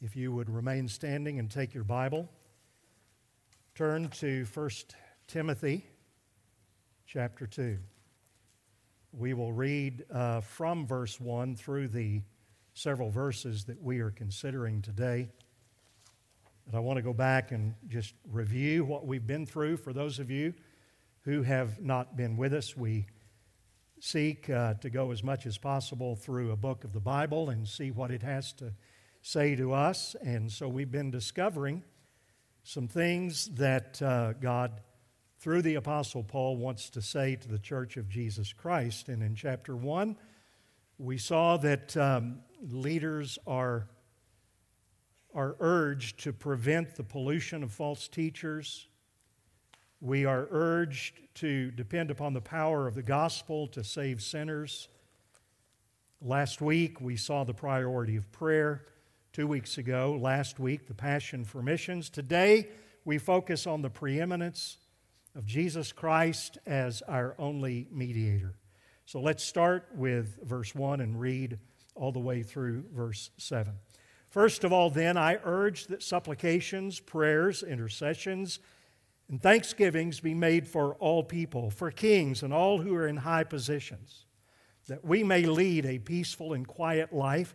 If you would remain standing and take your Bible, turn to 1 Timothy chapter 2. We will read uh, from verse 1 through the several verses that we are considering today. But I want to go back and just review what we've been through for those of you who have not been with us. We seek uh, to go as much as possible through a book of the Bible and see what it has to say to us. And so we've been discovering some things that uh, God, through the Apostle Paul, wants to say to the church of Jesus Christ. And in chapter 1, we saw that um, leaders are, are urged to prevent the pollution of false teachers. We are urged to depend upon the power of the gospel to save sinners. Last week, we saw the priority of prayer two weeks ago, last week, the passion for missions. Today, we focus on the preeminence of Jesus Christ as our only mediator. So let's start with verse 1 and read all the way through verse 7. First of all, then, I urge that supplications, prayers, intercessions, and thanksgivings be made for all people, for kings and all who are in high positions, that we may lead a peaceful and quiet life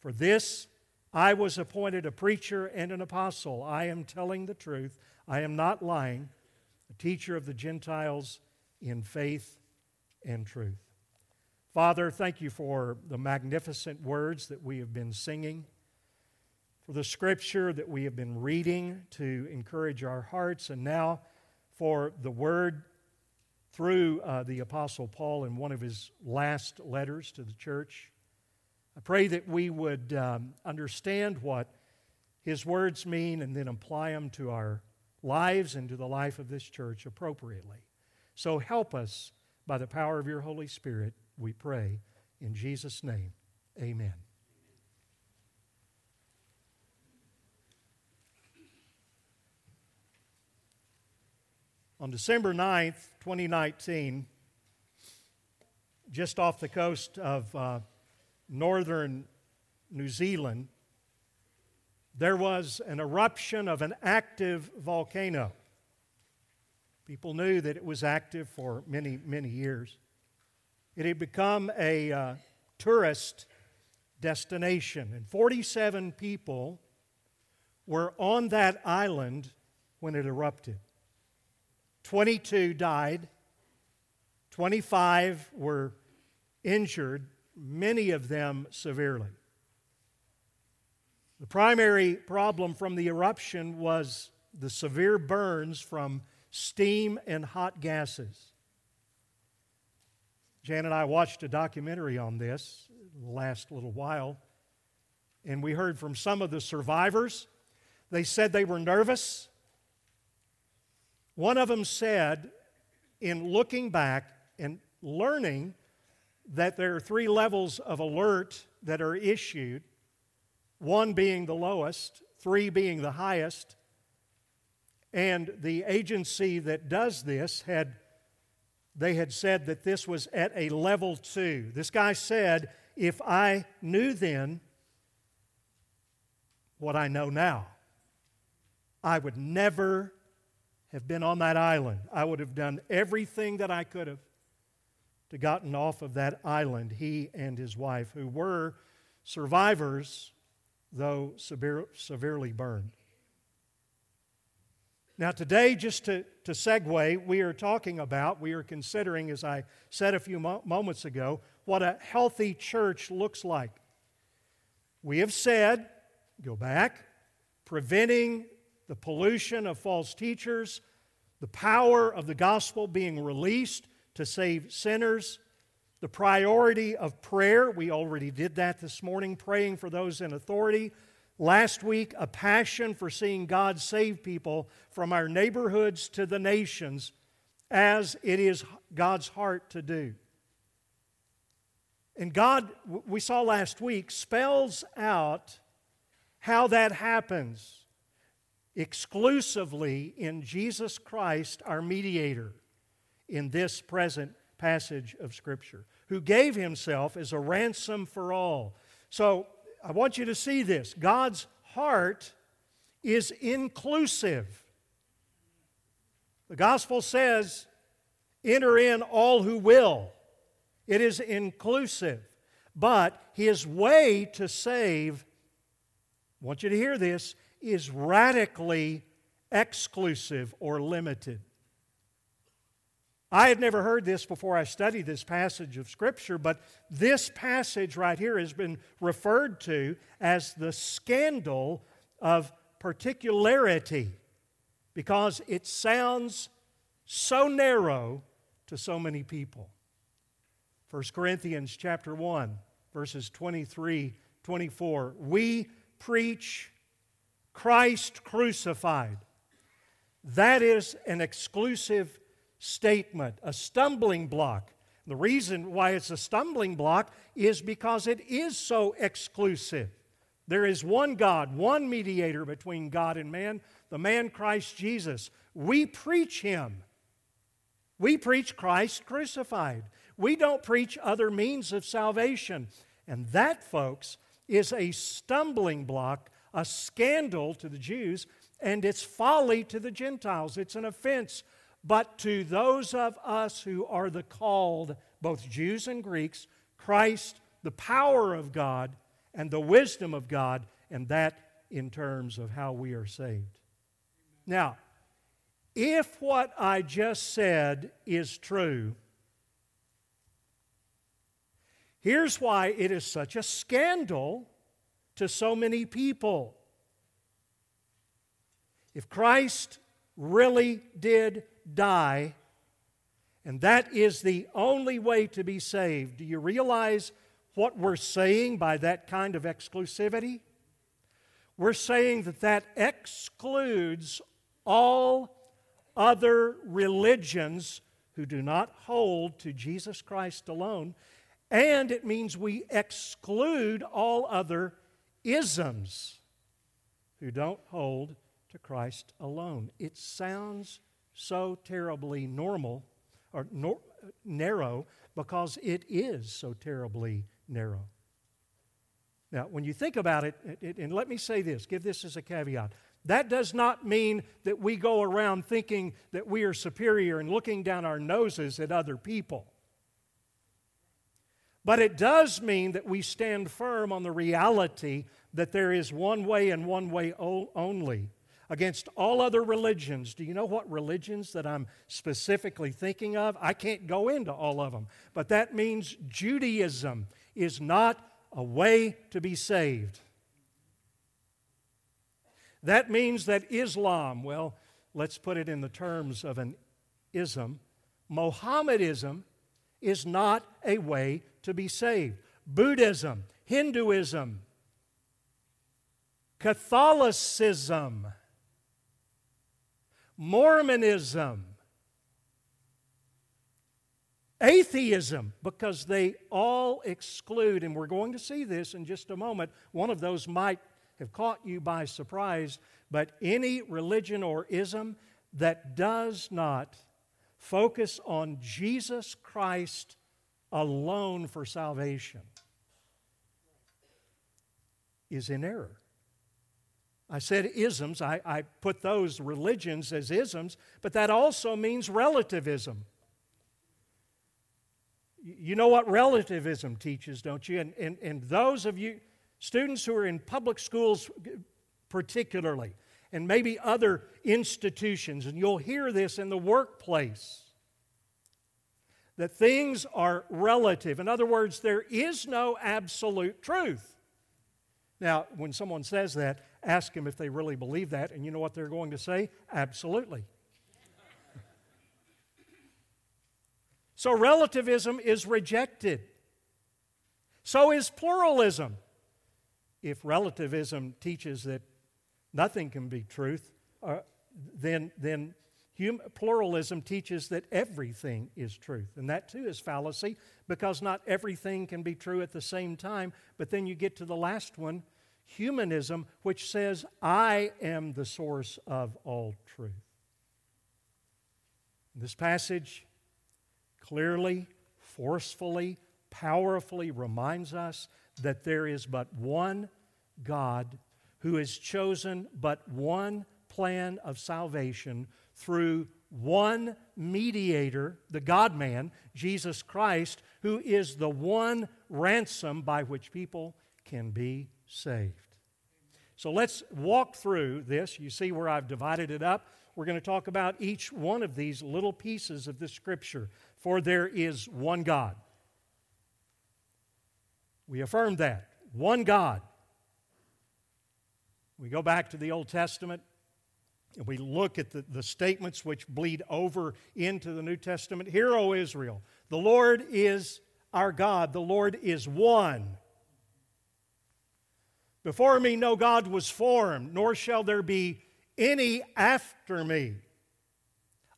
For this I was appointed a preacher and an apostle. I am telling the truth. I am not lying, a teacher of the Gentiles in faith and truth. Father, thank you for the magnificent words that we have been singing, for the scripture that we have been reading to encourage our hearts, and now for the word through uh, the Apostle Paul in one of his last letters to the church. I pray that we would um, understand what his words mean and then apply them to our lives and to the life of this church appropriately. So help us by the power of your Holy Spirit, we pray. In Jesus' name, amen. On December 9th, 2019, just off the coast of uh, northern New Zealand, there was an eruption of an active volcano. People knew that it was active for many, many years. It had become a uh, tourist destination, and 47 people were on that island when it erupted. 22 died, 25 were injured many of them severely. The primary problem from the eruption was the severe burns from steam and hot gases. Jan and I watched a documentary on this last little while, and we heard from some of the survivors. They said they were nervous. One of them said, in looking back and learning that there are three levels of alert that are issued one being the lowest, three being the highest. And the agency that does this had they had said that this was at a level 2. This guy said, "If I knew then what I know now, I would never have been on that island. I would have done everything that I could have to gotten off of that island, he and his wife, who were survivors, though severe, severely burned. Now, today, just to, to segue, we are talking about, we are considering, as I said a few mo- moments ago, what a healthy church looks like. We have said, go back, preventing the pollution of false teachers, the power of the gospel being released to save sinners. The priority of prayer, we already did that this morning, praying for those in authority. Last week, a passion for seeing God save people from our neighborhoods to the nations as it is God's heart to do. And God, we saw last week, spells out how that happens exclusively in Jesus Christ, our mediator, in this present passage of Scripture, who gave himself as a ransom for all. So I want you to see this God's heart is inclusive. The gospel says, enter in all who will. It is inclusive. But his way to save, I want you to hear this, is radically exclusive or limited. I had never heard this before I studied this passage of Scripture, but this passage right here has been referred to as the scandal of particularity because it sounds so narrow to so many people. 1 Corinthians chapter 1 verses 23 24 we preach Christ crucified that is an exclusive statement a stumbling block the reason why it's a stumbling block is because it is so exclusive there is one God one mediator between God and man the man Christ Jesus we preach him we preach Christ crucified we don't preach other means of salvation. And that, folks, is a stumbling block, a scandal to the Jews, and it's folly to the Gentiles. It's an offense. But to those of us who are the called, both Jews and Greeks, Christ, the power of God, and the wisdom of God, and that in terms of how we are saved. Now, if what I just said is true, Here's why it is such a scandal to so many people. If Christ really did die, and that is the only way to be saved, do you realize what we're saying by that kind of exclusivity? We're saying that that excludes all other religions who do not hold to Jesus Christ alone and it means we exclude all other isms who don't hold to Christ alone. It sounds so terribly normal or nor, narrow because it is so terribly narrow. Now, when you think about it, and let me say this, give this as a caveat. That does not mean that we go around thinking that we are superior and looking down our noses at other people. But it does mean that we stand firm on the reality that there is one way and one way only against all other religions. Do you know what religions that I'm specifically thinking of? I can't go into all of them, but that means Judaism is not a way to be saved. That means that Islam, well, let's put it in the terms of an ism, Mohammedanism is not a way to be saved. Buddhism, Hinduism, Catholicism, Mormonism, atheism, because they all exclude, and we're going to see this in just a moment. One of those might have caught you by surprise, but any religion or ism that does not focus on Jesus Christ alone for salvation is in error. I said isms, I, I, put those religions as isms, but that also means relativism. You know what relativism teaches, don't you? And, and, and those of you, students who are in public schools particularly, and maybe other institutions, and you'll hear this in the workplace that things are relative. In other words, there is no absolute truth. Now, when someone says that, ask them if they really believe that, and you know what they're going to say? Absolutely. so, relativism is rejected. So is pluralism. if relativism teaches that nothing can be truth, uh, then, then hum, pluralism teaches that everything is truth. And that too is fallacy because not everything can be true at the same time. But then you get to the last one humanism, which says, I am the source of all truth. This passage clearly, forcefully, powerfully reminds us that there is but one God who has chosen but one plan of salvation through one mediator, the God man, Jesus Christ, who is the one ransom by which people can be saved. So let's walk through this. You see where I've divided it up. We're going to talk about each one of these little pieces of the scripture. For there is one God. We affirm that. One God. We go back to the Old Testament and we look at the, the statements which bleed over into the New Testament. Hear, O Israel, the Lord is our God, the Lord is one. Before me no God was formed, nor shall there be any after me.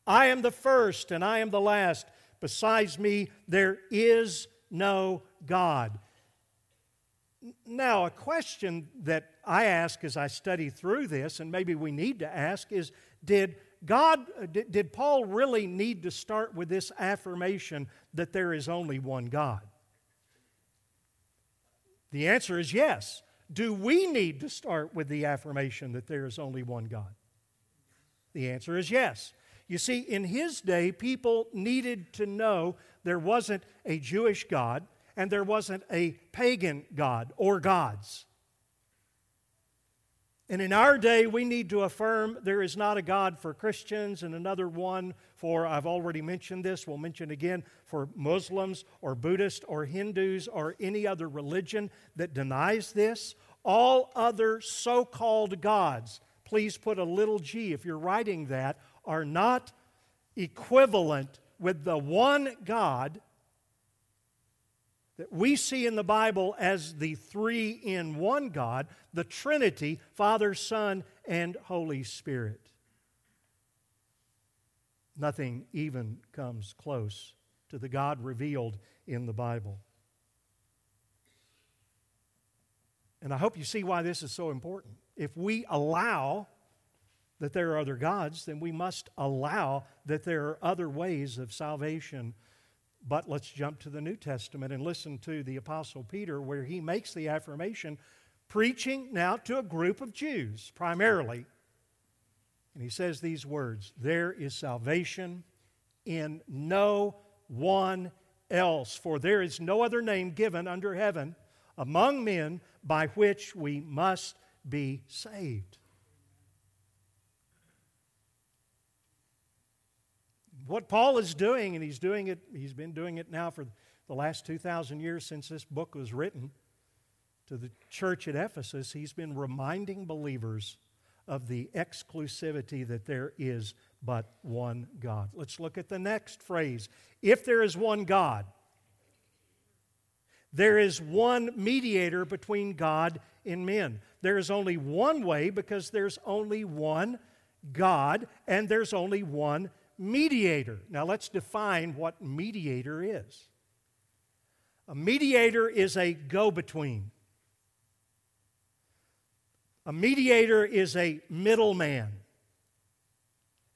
I am the first and I am the last. Besides me, there is no God. Now, a question that I ask as I study through this, and maybe we need to ask, is did God, uh, did, did Paul really need to start with this affirmation that there is only one God? The answer is yes. Do we need to start with the affirmation that there is only one God? The answer is yes. You see, in his day, people needed to know there wasn't a Jewish God and there wasn't a pagan God or gods. And in our day, we need to affirm there is not a God for Christians and another one for, I've already mentioned this, we'll mention again, for Muslims or Buddhists or Hindus or any other religion that denies this. All other so called gods, please put a little g if you're writing that, are not equivalent with the one God that we see in the Bible as the three in one God, the Trinity, Father, Son, and Holy Spirit. Nothing even comes close to the God revealed in the Bible. And I hope you see why this is so important. If we allow that there are other gods, then we must allow that there are other ways of salvation but let's jump to the New Testament and listen to the Apostle Peter, where he makes the affirmation, preaching now to a group of Jews primarily. And he says these words There is salvation in no one else, for there is no other name given under heaven among men by which we must be saved. What Paul is doing, and he's doing it, he's been doing it now for the last 2,000 years since this book was written to the church at Ephesus, he's been reminding believers of the exclusivity that there is but one God. Let's look at the next phrase. If there is one God, there is one mediator between God and men. There is only one way because there's only one God and there's only one mediator. Now let's define what mediator is. A mediator is a go between. A mediator is a middleman.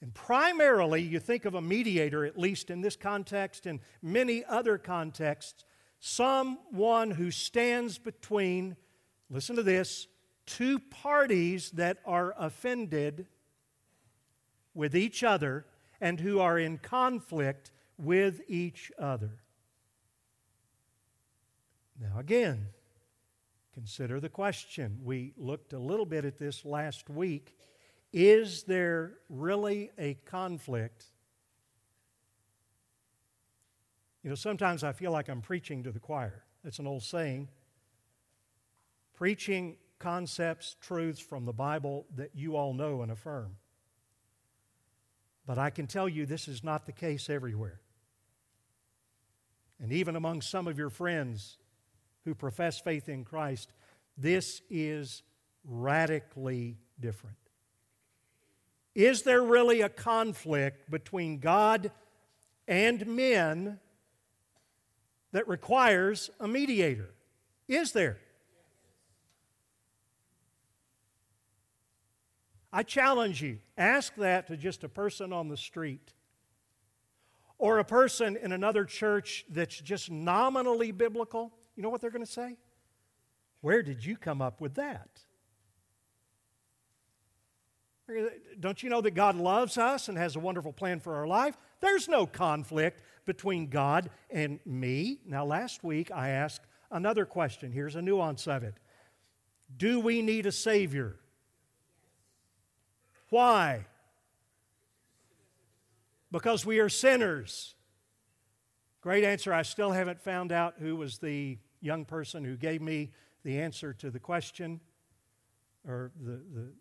And primarily, you think of a mediator, at least in this context and many other contexts, someone who stands between, listen to this, two parties that are offended with each other and who are in conflict with each other. Now, again, consider the question. We looked a little bit at this last week. Is there really a conflict? You know, sometimes I feel like I'm preaching to the choir. It's an old saying. Preaching concepts, truths from the Bible that you all know and affirm. But I can tell you this is not the case everywhere. And even among some of your friends who profess faith in Christ, This is radically different. Is there really a conflict between God and men that requires a mediator? Is there? I challenge you, ask that to just a person on the street or a person in another church that's just nominally biblical. You know what they're going to say? Where did you come up with that? Don't you know that God loves us and has a wonderful plan for our life? There's no conflict between God and me. Now, last week I asked another question. Here's a nuance of it Do we need a Savior? Why? Because we are sinners. Great answer. I still haven't found out who was the young person who gave me the answer to the question or the, the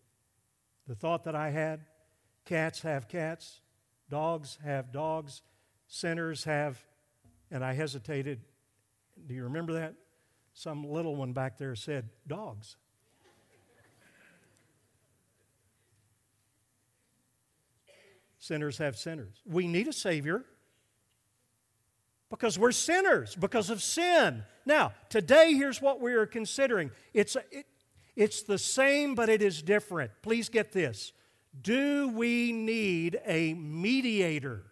the thought that I had cats have cats, dogs have dogs, sinners have, and I hesitated. Do you remember that? Some little one back there said, dogs. Sinners have sinners. We need a Savior because we're sinners, because of sin. Now, today, here's what we are considering. It's, it, it's the same, but it is different. Please get this. Do we need a mediator?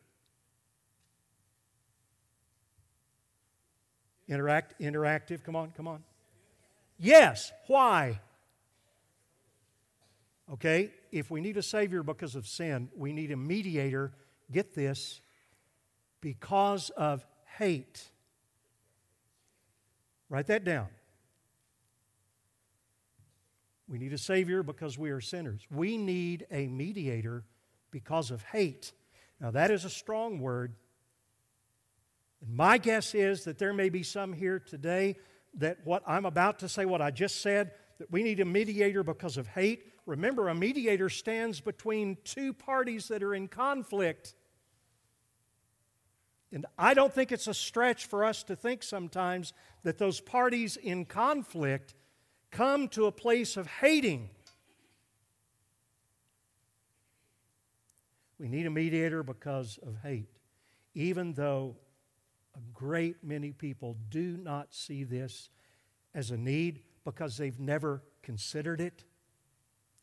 Interact, interactive, come on, come on. Yes. Why? Okay, if we need a Savior because of sin, we need a mediator, get this, because of hate. Write that down. We need a Savior because we are sinners. We need a mediator because of hate. Now, that is a strong word. And my guess is that there may be some here today that what I'm about to say, what I just said, that we need a mediator because of hate. Remember, a mediator stands between two parties that are in conflict. And I don't think it's a stretch for us to think sometimes that those parties in conflict come to a place of hating. We need a mediator because of hate, even though a great many people do not see this as a need because they've never considered it.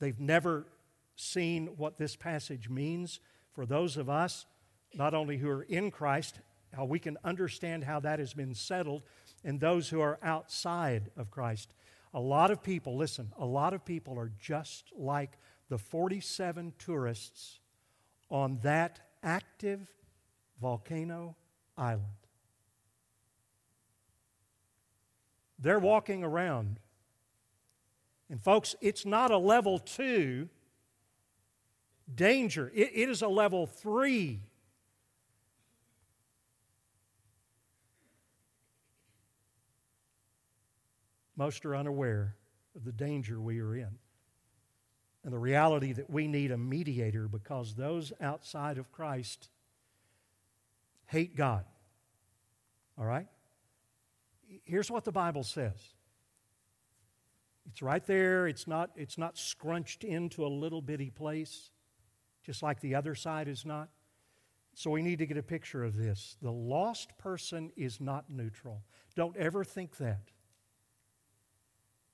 They've never seen what this passage means for those of us, not only who are in Christ, how we can understand how that has been settled, and those who are outside of Christ. A lot of people, listen, a lot of people are just like the 47 tourists on that active volcano island. They're walking around. And, folks, it's not a level two danger, it, it is a level three Most are unaware of the danger we are in and the reality that we need a mediator because those outside of Christ hate God. All right? Here's what the Bible says. It's right there. It's not, it's not scrunched into a little bitty place, just like the other side is not. So we need to get a picture of this. The lost person is not neutral. Don't ever think that.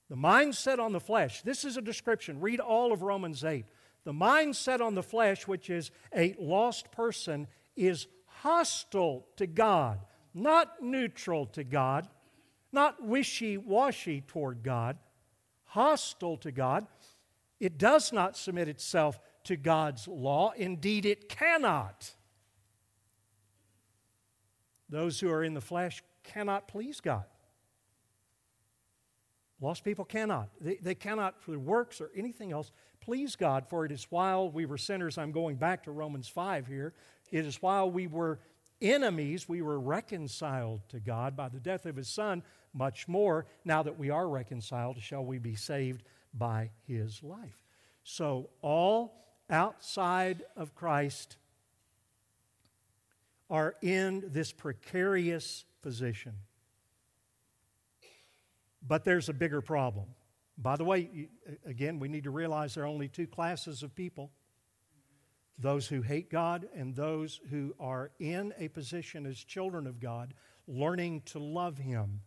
The mindset on the flesh, this is a description. Read all of Romans 8. The mindset on the flesh, which is a lost person, is hostile to God, not neutral to God, not wishy washy toward God, hostile to God. It does not submit itself to God's law. Indeed, it cannot. Those who are in the flesh cannot please God. Lost people cannot. They, they cannot, through works or anything else, please God, for it is while we were sinners, I'm going back to Romans 5 here, it is while we were enemies, we were reconciled to God by the death of His Son. Much more, now that we are reconciled, shall we be saved by His life. So, all outside of Christ are in this precarious position. But there's a bigger problem. By the way, again, we need to realize there are only two classes of people those who hate God and those who are in a position as children of God, learning to love Him.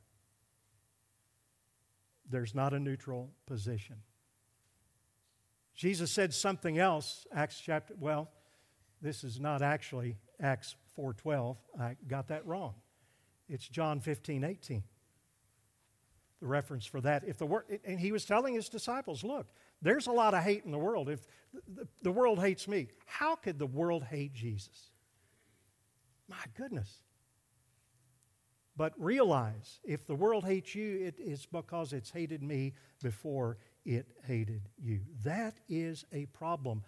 There's not a neutral position. Jesus said something else, Acts chapter, well, this is not actually Acts 4:12. I got that wrong. It's John 15, 18. The reference for that. If the word, and he was telling his disciples, look, there's a lot of hate in the world. If the, the world hates me, how could the world hate Jesus? My goodness. But realize if the world hates you, it is because it's hated me before it hated you. That is a problem.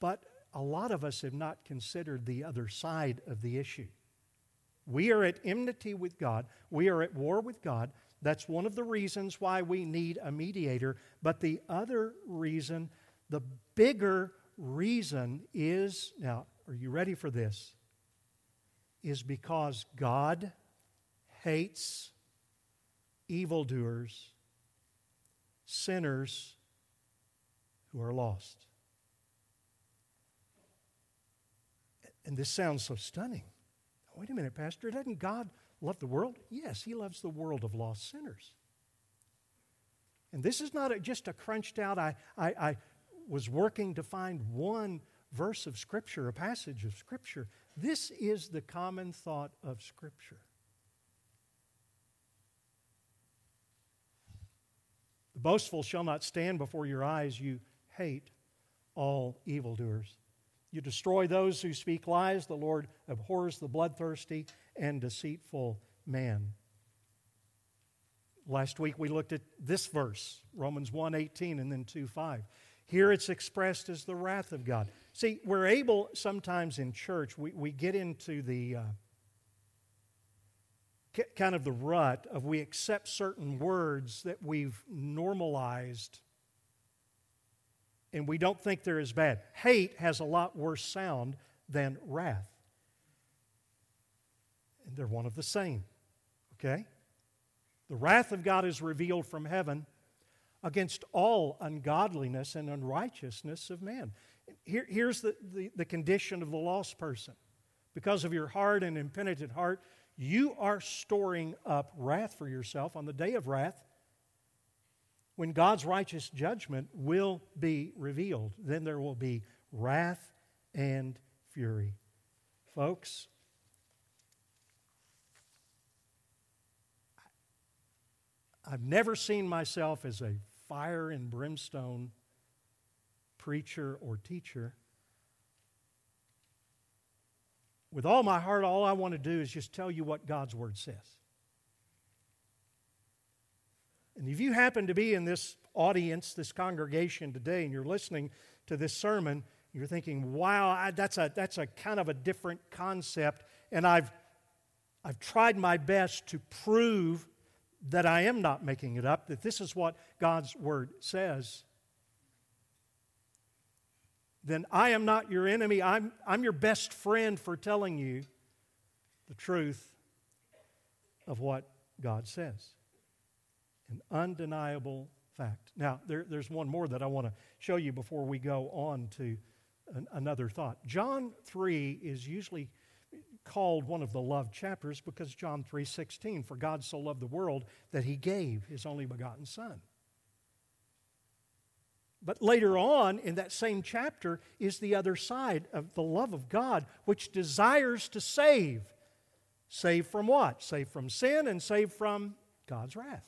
But a lot of us have not considered the other side of the issue. We are at enmity with God, we are at war with God. That's one of the reasons why we need a mediator. But the other reason, the bigger reason is now, are you ready for this? Is because God hates evildoers, sinners who are lost. And this sounds so stunning. Wait a minute, Pastor, doesn't God love the world? Yes, He loves the world of lost sinners. And this is not a, just a crunched out, I, I, I was working to find one verse of Scripture, a passage of Scripture. This is the common thought of Scripture. The boastful shall not stand before your eyes. You hate all evildoers. You destroy those who speak lies. The Lord abhors the bloodthirsty and deceitful man. Last week we looked at this verse, Romans 1:18 and then 2:5. Here it's expressed as the wrath of God. See, we're able sometimes in church, we, we get into the uh, kind of the rut of we accept certain words that we've normalized and we don't think they're as bad. Hate has a lot worse sound than wrath. And they're one of the same. Okay? The wrath of God is revealed from heaven against all ungodliness and unrighteousness of man. Here, here's the, the, the condition of the lost person. Because of your hard and impenitent heart, you are storing up wrath for yourself on the day of wrath when God's righteous judgment will be revealed, then there will be wrath and fury. Folks, I've never seen myself as a fire and brimstone preacher or teacher. With all my heart, all I want to do is just tell you what God's Word says. And if you happen to be in this audience, this congregation today, and you're listening to this sermon, you're thinking, wow, I, that's, a, that's a kind of a different concept, and I've, I've tried my best to prove that I am not making it up, that this is what God's Word says, then I am not your enemy. I'm, I'm your best friend for telling you the truth of what God says an undeniable fact. Now, there, there's one more that I want to show you before we go on to an, another thought. John 3 is usually called one of the love chapters because John 3:16 for God so loved the world that he gave his only begotten son. But later on in that same chapter is the other side of the love of God which desires to save. Save from what? Save from sin and save from God's wrath.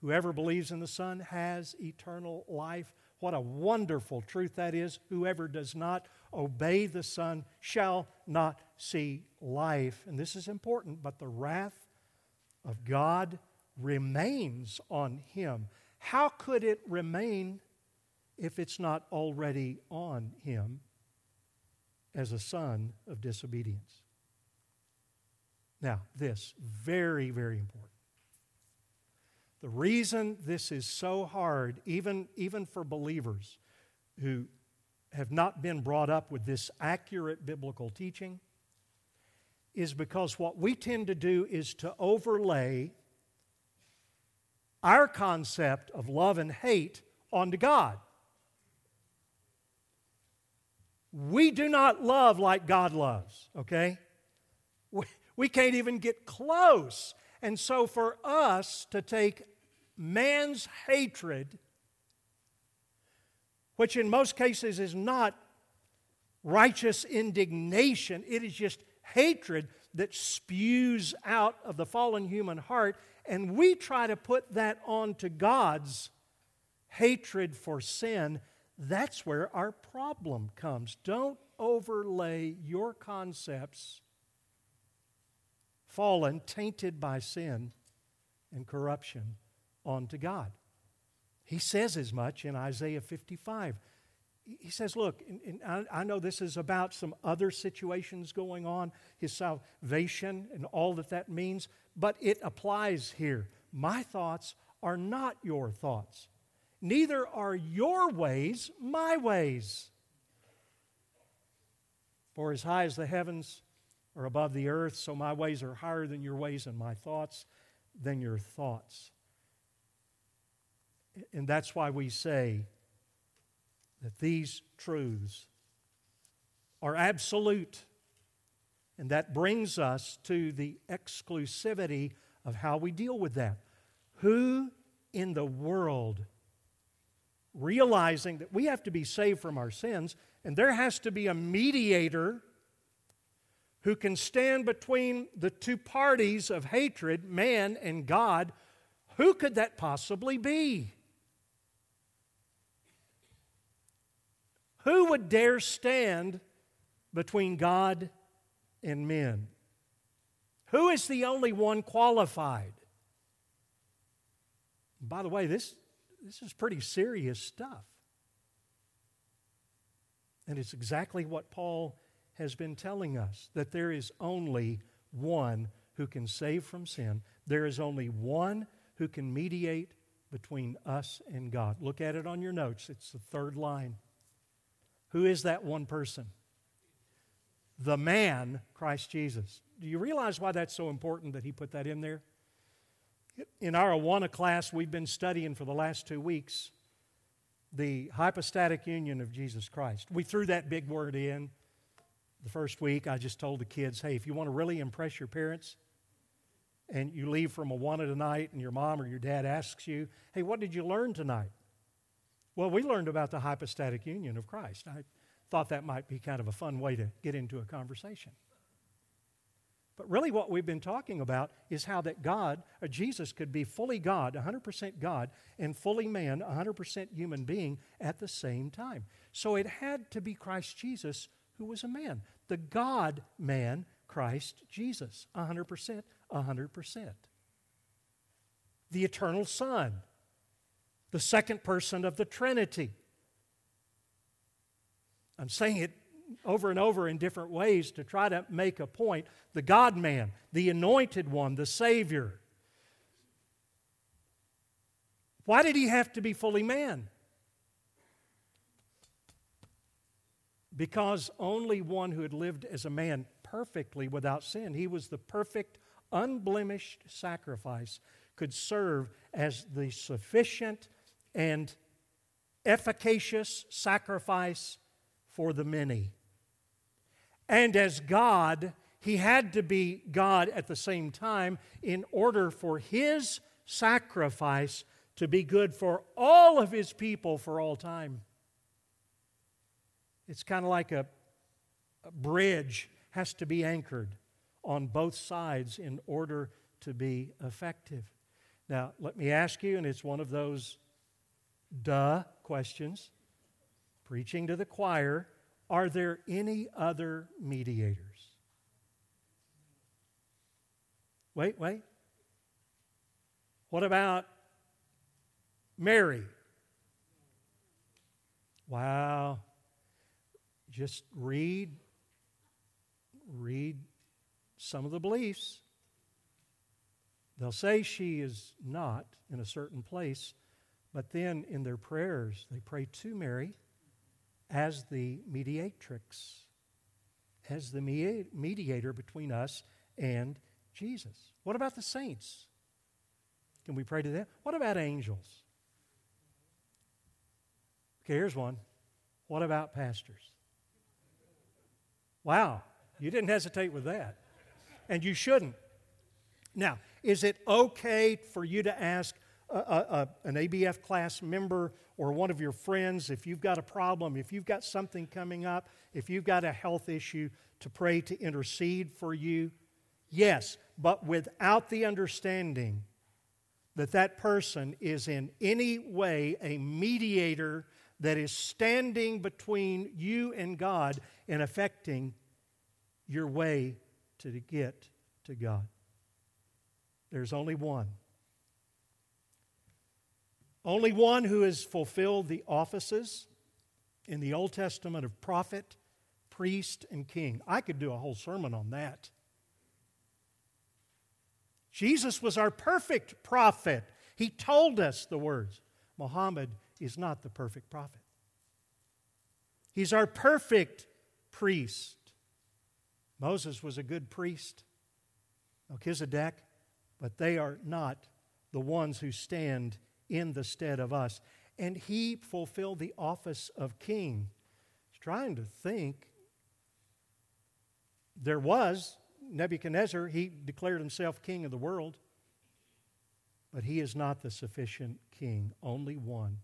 Whoever believes in the Son has eternal life. What a wonderful truth that is. Whoever does not obey the Son shall not see life. And this is important, but the wrath of God remains on him. How could it remain if it's not already on him as a son of disobedience? Now, this, very, very important. The reason this is so hard, even, even for believers who have not been brought up with this accurate biblical teaching, is because what we tend to do is to overlay our concept of love and hate onto God. We do not love like God loves, okay? We, we can't even get close. And so, for us to take man's hatred, which in most cases is not righteous indignation, it is just hatred that spews out of the fallen human heart, and we try to put that onto God's hatred for sin, that's where our problem comes. Don't overlay your concepts, fallen, tainted by sin and corruption, onto God. He says as much in Isaiah 55 he says, Look, I know this is about some other situations going on, his salvation and all that that means, but it applies here. My thoughts are not your thoughts, neither are your ways my ways. For as high as the heavens are above the earth, so my ways are higher than your ways, and my thoughts than your thoughts. And that's why we say, that these truths are absolute. And that brings us to the exclusivity of how we deal with that. Who in the world, realizing that we have to be saved from our sins, and there has to be a mediator who can stand between the two parties of hatred, man and God, who could that possibly be? Who would dare stand between God and men? Who is the only one qualified? By the way, this, this is pretty serious stuff. And it's exactly what Paul has been telling us that there is only one who can save from sin. There is only one who can mediate between us and God. Look at it on your notes, it's the third line. Who is that one person? The man, Christ Jesus. Do you realize why that's so important that he put that in there? In our Awana class, we've been studying for the last two weeks the hypostatic union of Jesus Christ. We threw that big word in the first week. I just told the kids, hey, if you want to really impress your parents, and you leave from Awana tonight, and your mom or your dad asks you, hey, what did you learn tonight? Well, we learned about the hypostatic union of Christ. I thought that might be kind of a fun way to get into a conversation. But really, what we've been talking about is how that God, or Jesus, could be fully God, 100% God, and fully man, 100% human being at the same time. So it had to be Christ Jesus who was a man, the God man, Christ Jesus, 100%, 100%. The eternal Son, the second person of the Trinity. I'm saying it over and over in different ways to try to make a point. The God man, the anointed one, the Savior. Why did he have to be fully man? Because only one who had lived as a man perfectly without sin, he was the perfect, unblemished sacrifice, could serve as the sufficient and efficacious sacrifice for the many. And as God, he had to be God at the same time in order for his sacrifice to be good for all of his people for all time. It's kind of like a, a, bridge has to be anchored on both sides in order to be effective. Now, let me ask you, and it's one of those duh questions, preaching to the choir, are there any other mediators? Wait, wait. What about Mary? Wow. Just read read some of the beliefs. They'll say she is not in a certain place, but then in their prayers, they pray to Mary as the mediatrix, as the mediator between us and Jesus. What about the saints? Can we pray to them? What about angels? Okay, here's one. What about pastors? Wow, you didn't hesitate with that. And you shouldn't. Now, is it okay for you to ask a, a, an ABF class member or one of your friends if you've got a problem, if you've got something coming up, if you've got a health issue, to pray to intercede for you? Yes, but without the understanding that that person is in any way a mediator that is standing between you and God and affecting your way to get to God. There's only one. Only one who has fulfilled the offices in the Old Testament of prophet, priest, and king. I could do a whole sermon on that. Jesus was our perfect prophet. He told us the words. Muhammad is not the perfect prophet. He's our perfect priest. Moses was a good priest, Melchizedek, but they are not the ones who stand in the stead of us. And he fulfilled the office of king. He's trying to think. There was Nebuchadnezzar, he declared himself king of the world, but he is not the sufficient king, only one.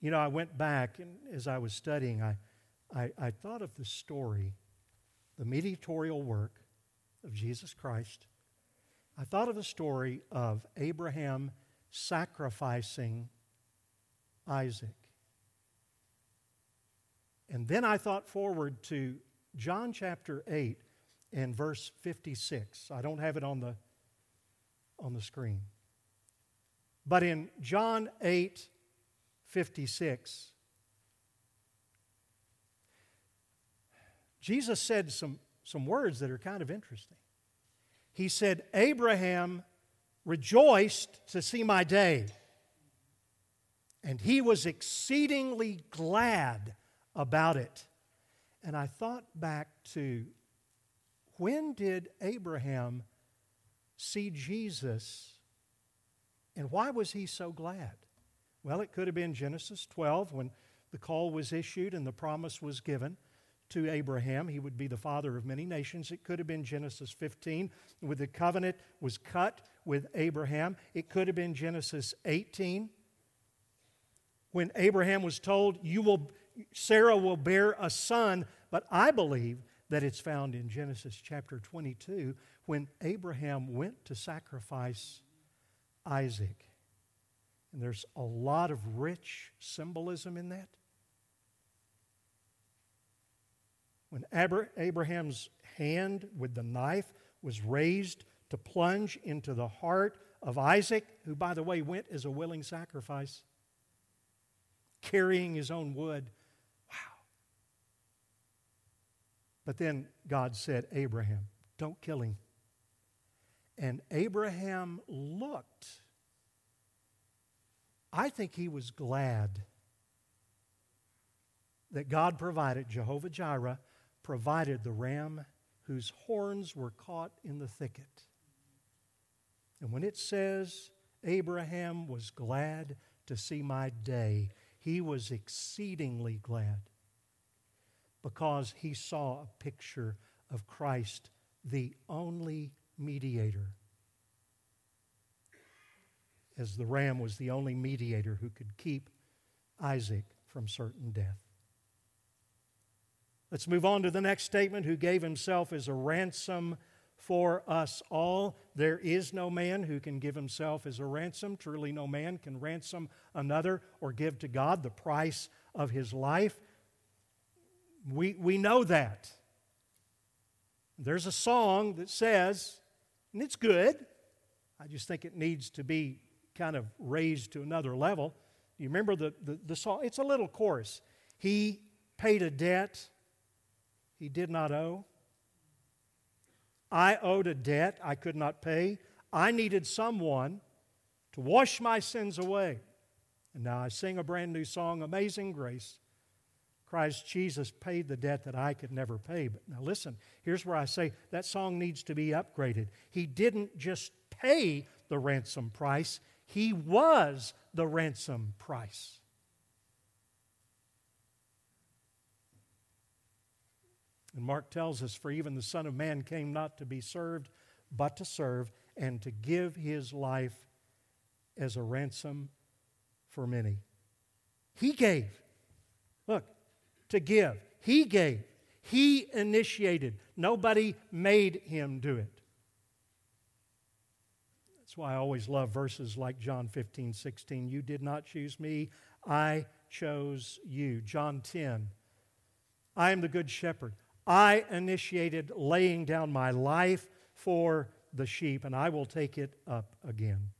You know, I went back and as I was studying, I, I, I thought of the story, the mediatorial work of Jesus Christ. I thought of the story of Abraham sacrificing Isaac. And then I thought forward to John chapter 8 and verse 56. I don't have it on the, on the screen. But in John 8 56, Jesus said some, some words that are kind of interesting. He said, Abraham rejoiced to see my day, and he was exceedingly glad about it. And I thought back to when did Abraham see Jesus, and why was he so glad? Well, it could have been Genesis 12 when the call was issued and the promise was given to Abraham. He would be the father of many nations. It could have been Genesis 15 when the covenant was cut with Abraham. It could have been Genesis 18 when Abraham was told, "You will Sarah will bear a son." But I believe that it's found in Genesis chapter 22 when Abraham went to sacrifice Isaac. And there's a lot of rich symbolism in that. When Abraham's hand with the knife was raised to plunge into the heart of Isaac, who, by the way, went as a willing sacrifice, carrying his own wood. Wow. But then God said, Abraham, don't kill him. And Abraham looked I think he was glad that God provided, Jehovah Jireh provided the ram whose horns were caught in the thicket. And when it says Abraham was glad to see my day, he was exceedingly glad because he saw a picture of Christ, the only mediator as the ram was the only mediator who could keep Isaac from certain death. Let's move on to the next statement who gave himself as a ransom for us all. There is no man who can give himself as a ransom. Truly, no man can ransom another or give to God the price of his life. We, we know that. There's a song that says, and it's good, I just think it needs to be kind of raised to another level. You remember the, the, the song? It's a little chorus. He paid a debt he did not owe. I owed a debt I could not pay. I needed someone to wash my sins away. And now I sing a brand new song, Amazing Grace. Christ Jesus paid the debt that I could never pay. But now listen, here's where I say that song needs to be upgraded. He didn't just pay the ransom price, He was the ransom price. And Mark tells us, For even the Son of Man came not to be served, but to serve, and to give his life as a ransom for many. He gave. Look, to give. He gave. He initiated. Nobody made him do it. That's why I always love verses like John 15, 16. You did not choose me, I chose you. John 10. I am the good shepherd. I initiated laying down my life for the sheep, and I will take it up again.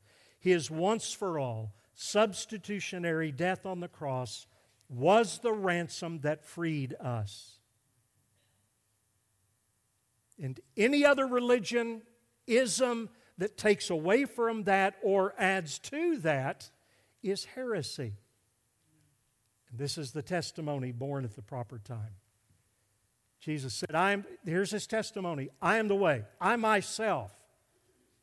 His once for all substitutionary death on the cross was the ransom that freed us. And any other religion, ism that takes away from that or adds to that is heresy. And this is the testimony borne at the proper time. Jesus said, I am, here's his testimony I am the way. I myself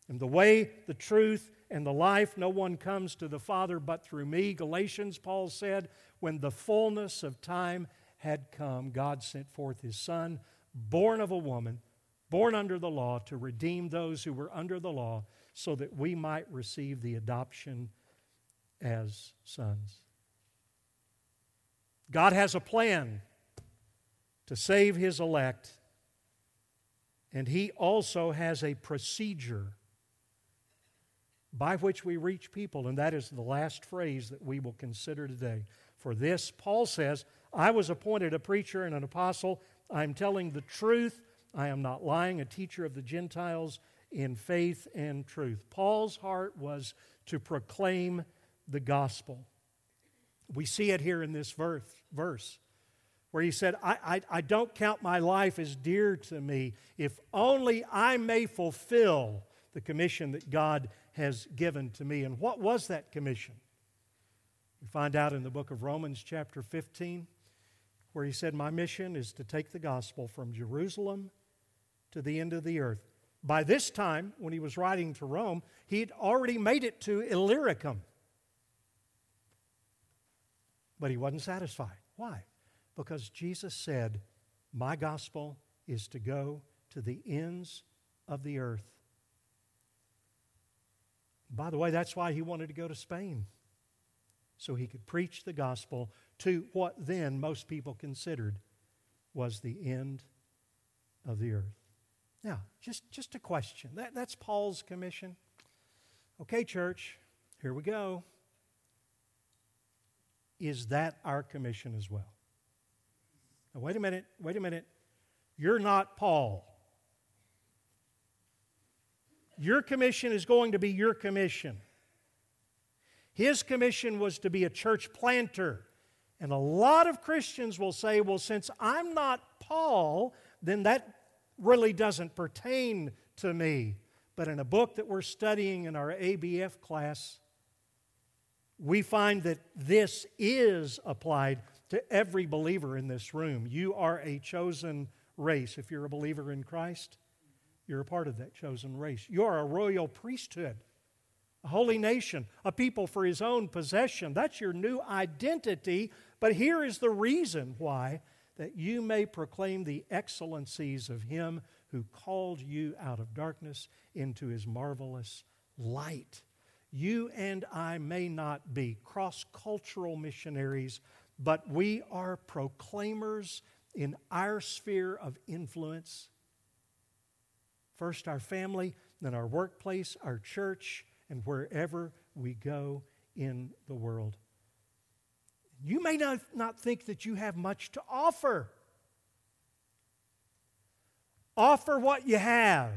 am the way, the truth, and the life. No one comes to the Father but through me. Galatians, Paul said, when the fullness of time had come, God sent forth his Son, born of a woman, born under the law, to redeem those who were under the law, so that we might receive the adoption as sons. God has a plan to save his elect, and he also has a procedure by which we reach people, and that is the last phrase that we will consider today. For this, Paul says, I was appointed a preacher and an apostle. I'm telling the truth. I am not lying, a teacher of the Gentiles in faith and truth. Paul's heart was to proclaim the gospel. We see it here in this verse where he said, I, I, I, don't count my life as dear to me if only I may fulfill the commission that God has given to me. And what was that commission? We find out in the book of Romans, chapter 15, where he said, My mission is to take the gospel from Jerusalem to the end of the earth. By this time, when he was writing to Rome, he'd already made it to Illyricum. But he wasn't satisfied. Why? Because Jesus said, My gospel is to go to the ends of the earth. By the way, that's why he wanted to go to Spain, so he could preach the gospel to what then most people considered was the end of the earth. Now, just, just a question. That, that's Paul's commission. Okay, church, here we go. Is that our commission as well? Now, wait a minute, wait a minute. You're not Paul. Your commission is going to be your commission. His commission was to be a church planter. And a lot of Christians will say, well, since I'm not Paul, then that really doesn't pertain to me. But in a book that we're studying in our ABF class, we find that this is applied to every believer in this room. You are a chosen race if you're a believer in Christ. You're a part of that chosen race. You're a royal priesthood, a holy nation, a people for his own possession. That's your new identity. But here is the reason why that you may proclaim the excellencies of him who called you out of darkness into his marvelous light. You and I may not be cross cultural missionaries, but we are proclaimers in our sphere of influence First, our family, then our workplace, our church, and wherever we go in the world. You may not, not think that you have much to offer. Offer what you have.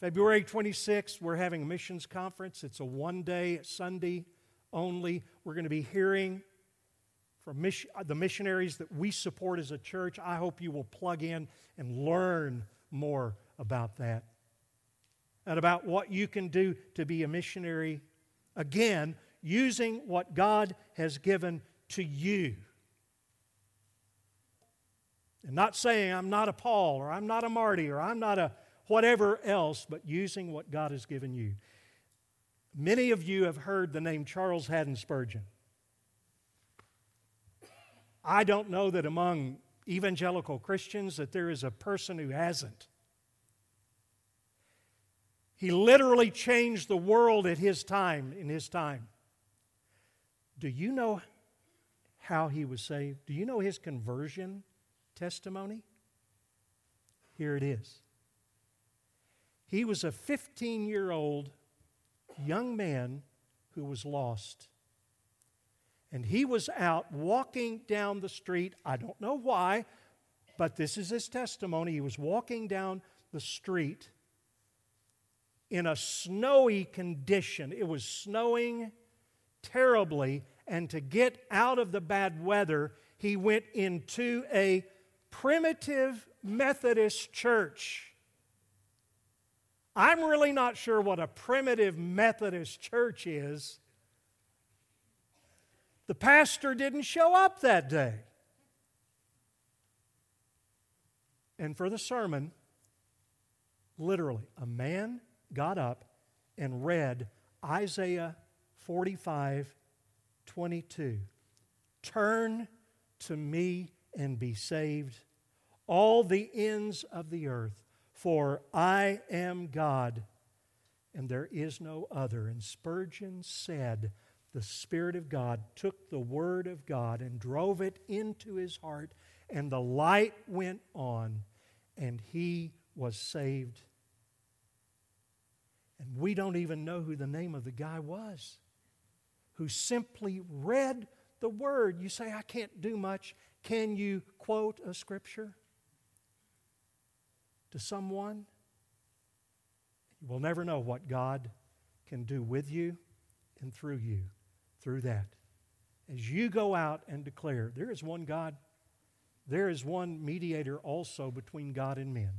February 26th, we're having a missions conference. It's a one day, Sunday only. We're going to be hearing from mission, the missionaries that we support as a church. I hope you will plug in and learn more about that and about what you can do to be a missionary again using what God has given to you. And not saying I'm not a Paul or I'm not a Marty or I'm not a whatever else, but using what God has given you. Many of you have heard the name Charles Haddon Spurgeon. I don't know that among evangelical Christians that there is a person who hasn't. He literally changed the world at his time, in his time. Do you know how he was saved? Do you know his conversion testimony? Here it is. He was a 15 year old young man who was lost. And he was out walking down the street. I don't know why, but this is his testimony. He was walking down the street in a snowy condition. It was snowing terribly, and to get out of the bad weather, he went into a primitive Methodist church. I'm really not sure what a primitive Methodist church is. The pastor didn't show up that day. And for the sermon, literally, a man got up and read Isaiah 45 22. Turn to me and be saved, all the ends of the earth, for I am God and there is no other. And Spurgeon said, the Spirit of God took the Word of God and drove it into his heart, and the light went on, and he was saved. And we don't even know who the name of the guy was who simply read the Word. You say, I can't do much. Can you quote a scripture to someone? You will never know what God can do with you and through you through that. As you go out and declare, there is one God, there is one mediator also between God and men,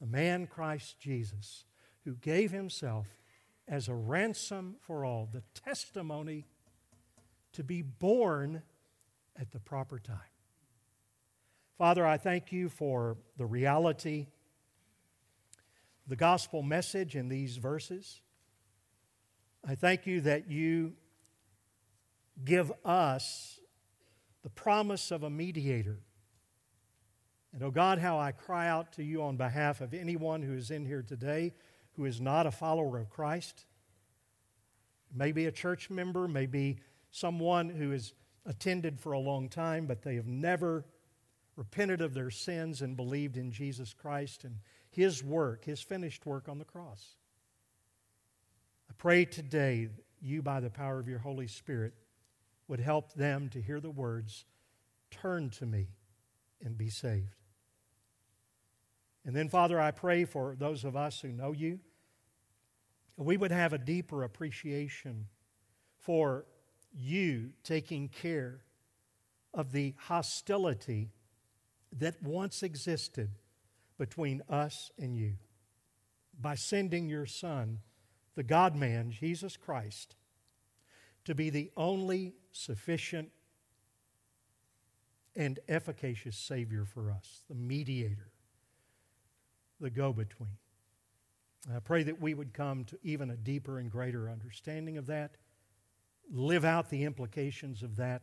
the man Christ Jesus, who gave himself as a ransom for all, the testimony to be borne at the proper time. Father, I thank you for the reality, the gospel message in these verses. I thank you that you give us the promise of a mediator. And oh God, how I cry out to you on behalf of anyone who is in here today who is not a follower of Christ. Maybe a church member, maybe someone who has attended for a long time, but they have never repented of their sins and believed in Jesus Christ and His work, His finished work on the cross. I pray today you, by the power of your Holy Spirit, would help them to hear the words, Turn to me and be saved. And then, Father, I pray for those of us who know you, we would have a deeper appreciation for you taking care of the hostility that once existed between us and you by sending your Son, the God man, Jesus Christ, to be the only sufficient and efficacious Savior for us, the mediator, the go between. I pray that we would come to even a deeper and greater understanding of that, live out the implications of that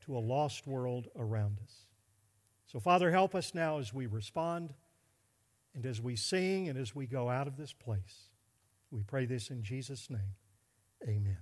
to a lost world around us. So, Father, help us now as we respond and as we sing and as we go out of this place. We pray this in Jesus' name. Amen.